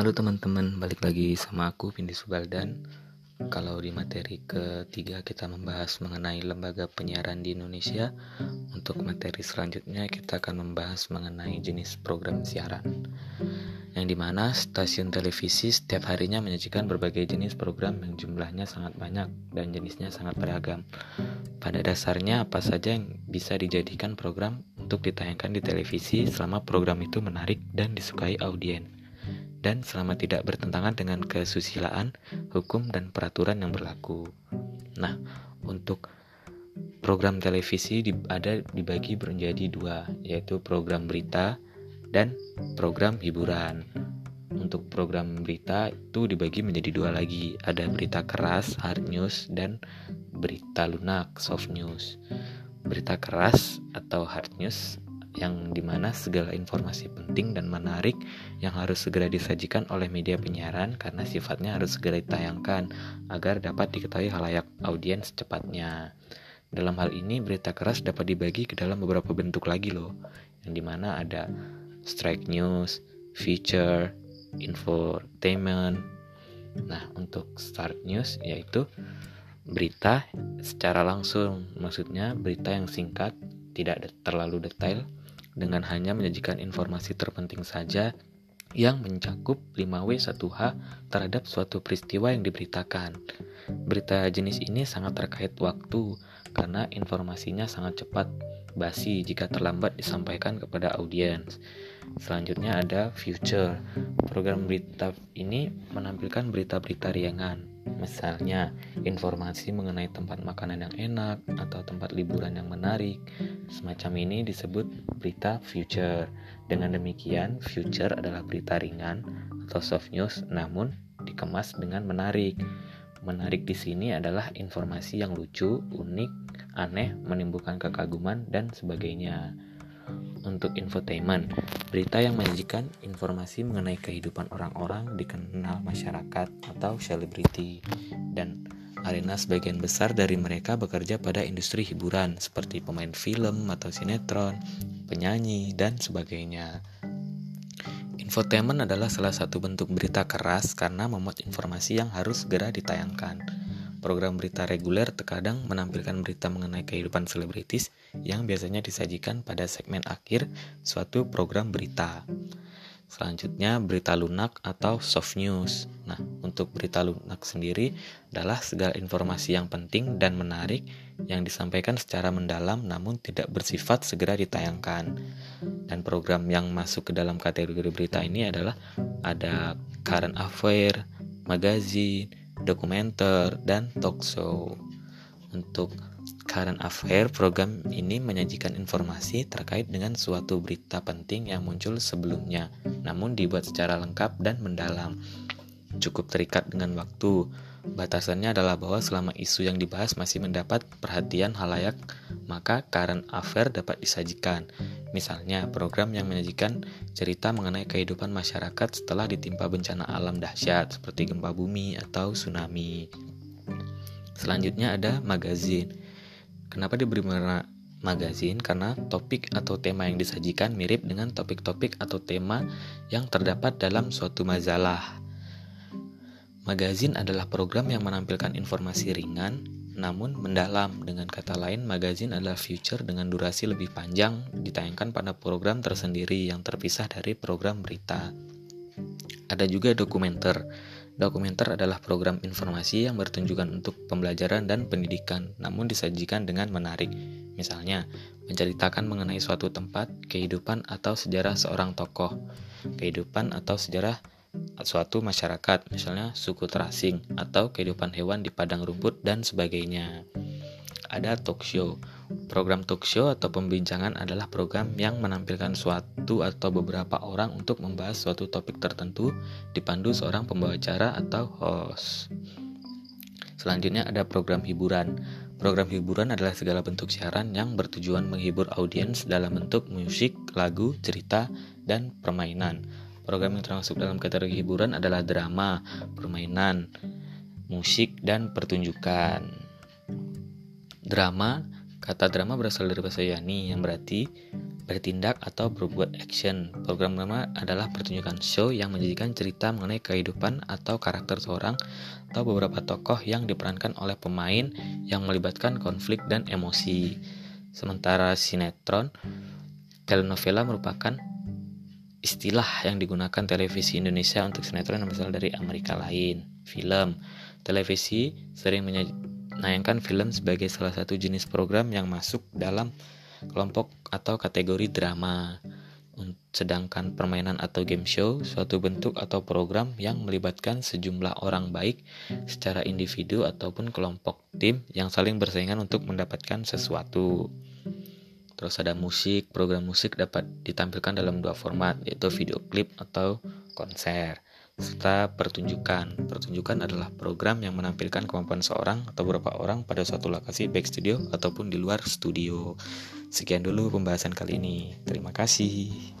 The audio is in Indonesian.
Halo teman-teman, balik lagi sama aku Vindi Subaldan. Kalau di materi ketiga kita membahas mengenai lembaga penyiaran di Indonesia, untuk materi selanjutnya kita akan membahas mengenai jenis program siaran. Yang di mana stasiun televisi setiap harinya menyajikan berbagai jenis program yang jumlahnya sangat banyak dan jenisnya sangat beragam. Pada dasarnya apa saja yang bisa dijadikan program untuk ditayangkan di televisi selama program itu menarik dan disukai audiens dan selama tidak bertentangan dengan kesusilaan, hukum, dan peraturan yang berlaku. Nah, untuk program televisi ada dibagi menjadi dua, yaitu program berita dan program hiburan. Untuk program berita itu dibagi menjadi dua lagi, ada berita keras, hard news, dan berita lunak, soft news. Berita keras atau hard news yang di mana segala informasi penting dan menarik yang harus segera disajikan oleh media penyiaran karena sifatnya harus segera ditayangkan agar dapat diketahui halayak audiens secepatnya. Dalam hal ini berita keras dapat dibagi ke dalam beberapa bentuk lagi loh, yang di mana ada strike news, feature, infotainment. Nah untuk start news yaitu berita secara langsung, maksudnya berita yang singkat, tidak terlalu detail, dengan hanya menyajikan informasi terpenting saja yang mencakup 5W1H terhadap suatu peristiwa yang diberitakan. Berita jenis ini sangat terkait waktu karena informasinya sangat cepat basi jika terlambat disampaikan kepada audiens. Selanjutnya ada Future. Program berita ini menampilkan berita-berita ringan Misalnya, informasi mengenai tempat makanan yang enak atau tempat liburan yang menarik. Semacam ini disebut berita future. Dengan demikian, future adalah berita ringan atau soft news namun dikemas dengan menarik. Menarik di sini adalah informasi yang lucu, unik, aneh, menimbulkan kekaguman, dan sebagainya untuk infotainment, berita yang menyajikan informasi mengenai kehidupan orang-orang dikenal masyarakat atau selebriti dan arena sebagian besar dari mereka bekerja pada industri hiburan seperti pemain film atau sinetron, penyanyi, dan sebagainya. Infotainment adalah salah satu bentuk berita keras karena memuat informasi yang harus segera ditayangkan. Program berita reguler terkadang menampilkan berita mengenai kehidupan selebritis yang biasanya disajikan pada segmen akhir suatu program berita. Selanjutnya, berita lunak atau soft news. Nah, untuk berita lunak sendiri adalah segala informasi yang penting dan menarik yang disampaikan secara mendalam namun tidak bersifat segera ditayangkan. Dan program yang masuk ke dalam kategori berita ini adalah ada current affair, magazine, dokumenter, dan talk show. Untuk current affair, program ini menyajikan informasi terkait dengan suatu berita penting yang muncul sebelumnya, namun dibuat secara lengkap dan mendalam. Cukup terikat dengan waktu. Batasannya adalah bahwa selama isu yang dibahas masih mendapat perhatian halayak, maka current affair dapat disajikan. Misalnya, program yang menyajikan cerita mengenai kehidupan masyarakat setelah ditimpa bencana alam dahsyat seperti gempa bumi atau tsunami. Selanjutnya ada magazin. Kenapa diberi mana magazin? Karena topik atau tema yang disajikan mirip dengan topik-topik atau tema yang terdapat dalam suatu majalah. Magazin adalah program yang menampilkan informasi ringan, namun mendalam. Dengan kata lain, magazin adalah future dengan durasi lebih panjang ditayangkan pada program tersendiri yang terpisah dari program berita. Ada juga dokumenter. Dokumenter adalah program informasi yang bertunjukan untuk pembelajaran dan pendidikan, namun disajikan dengan menarik. Misalnya, menceritakan mengenai suatu tempat, kehidupan atau sejarah seorang tokoh, kehidupan atau sejarah suatu masyarakat, misalnya suku terasing atau kehidupan hewan di padang rumput dan sebagainya. Ada talk show. Program talk show atau pembincangan adalah program yang menampilkan suatu atau beberapa orang untuk membahas suatu topik tertentu dipandu seorang pembawa acara atau host. Selanjutnya ada program hiburan. Program hiburan adalah segala bentuk siaran yang bertujuan menghibur audiens dalam bentuk musik, lagu, cerita, dan permainan. Program yang termasuk dalam kategori hiburan adalah drama, permainan, musik, dan pertunjukan. Drama Kata drama berasal dari bahasa Yunani yang berarti bertindak atau berbuat action. Program drama adalah pertunjukan show yang menjadikan cerita mengenai kehidupan atau karakter seorang atau beberapa tokoh yang diperankan oleh pemain yang melibatkan konflik dan emosi. Sementara sinetron, telenovela merupakan istilah yang digunakan televisi Indonesia untuk sinetron yang berasal dari Amerika lain. Film, televisi sering menayangkan film sebagai salah satu jenis program yang masuk dalam kelompok atau kategori drama. Sedangkan permainan atau game show suatu bentuk atau program yang melibatkan sejumlah orang baik secara individu ataupun kelompok tim yang saling bersaingan untuk mendapatkan sesuatu. Terus ada musik, program musik dapat ditampilkan dalam dua format yaitu video klip atau konser serta pertunjukan. Pertunjukan adalah program yang menampilkan kemampuan seorang atau beberapa orang pada suatu lokasi baik studio ataupun di luar studio. Sekian dulu pembahasan kali ini. Terima kasih.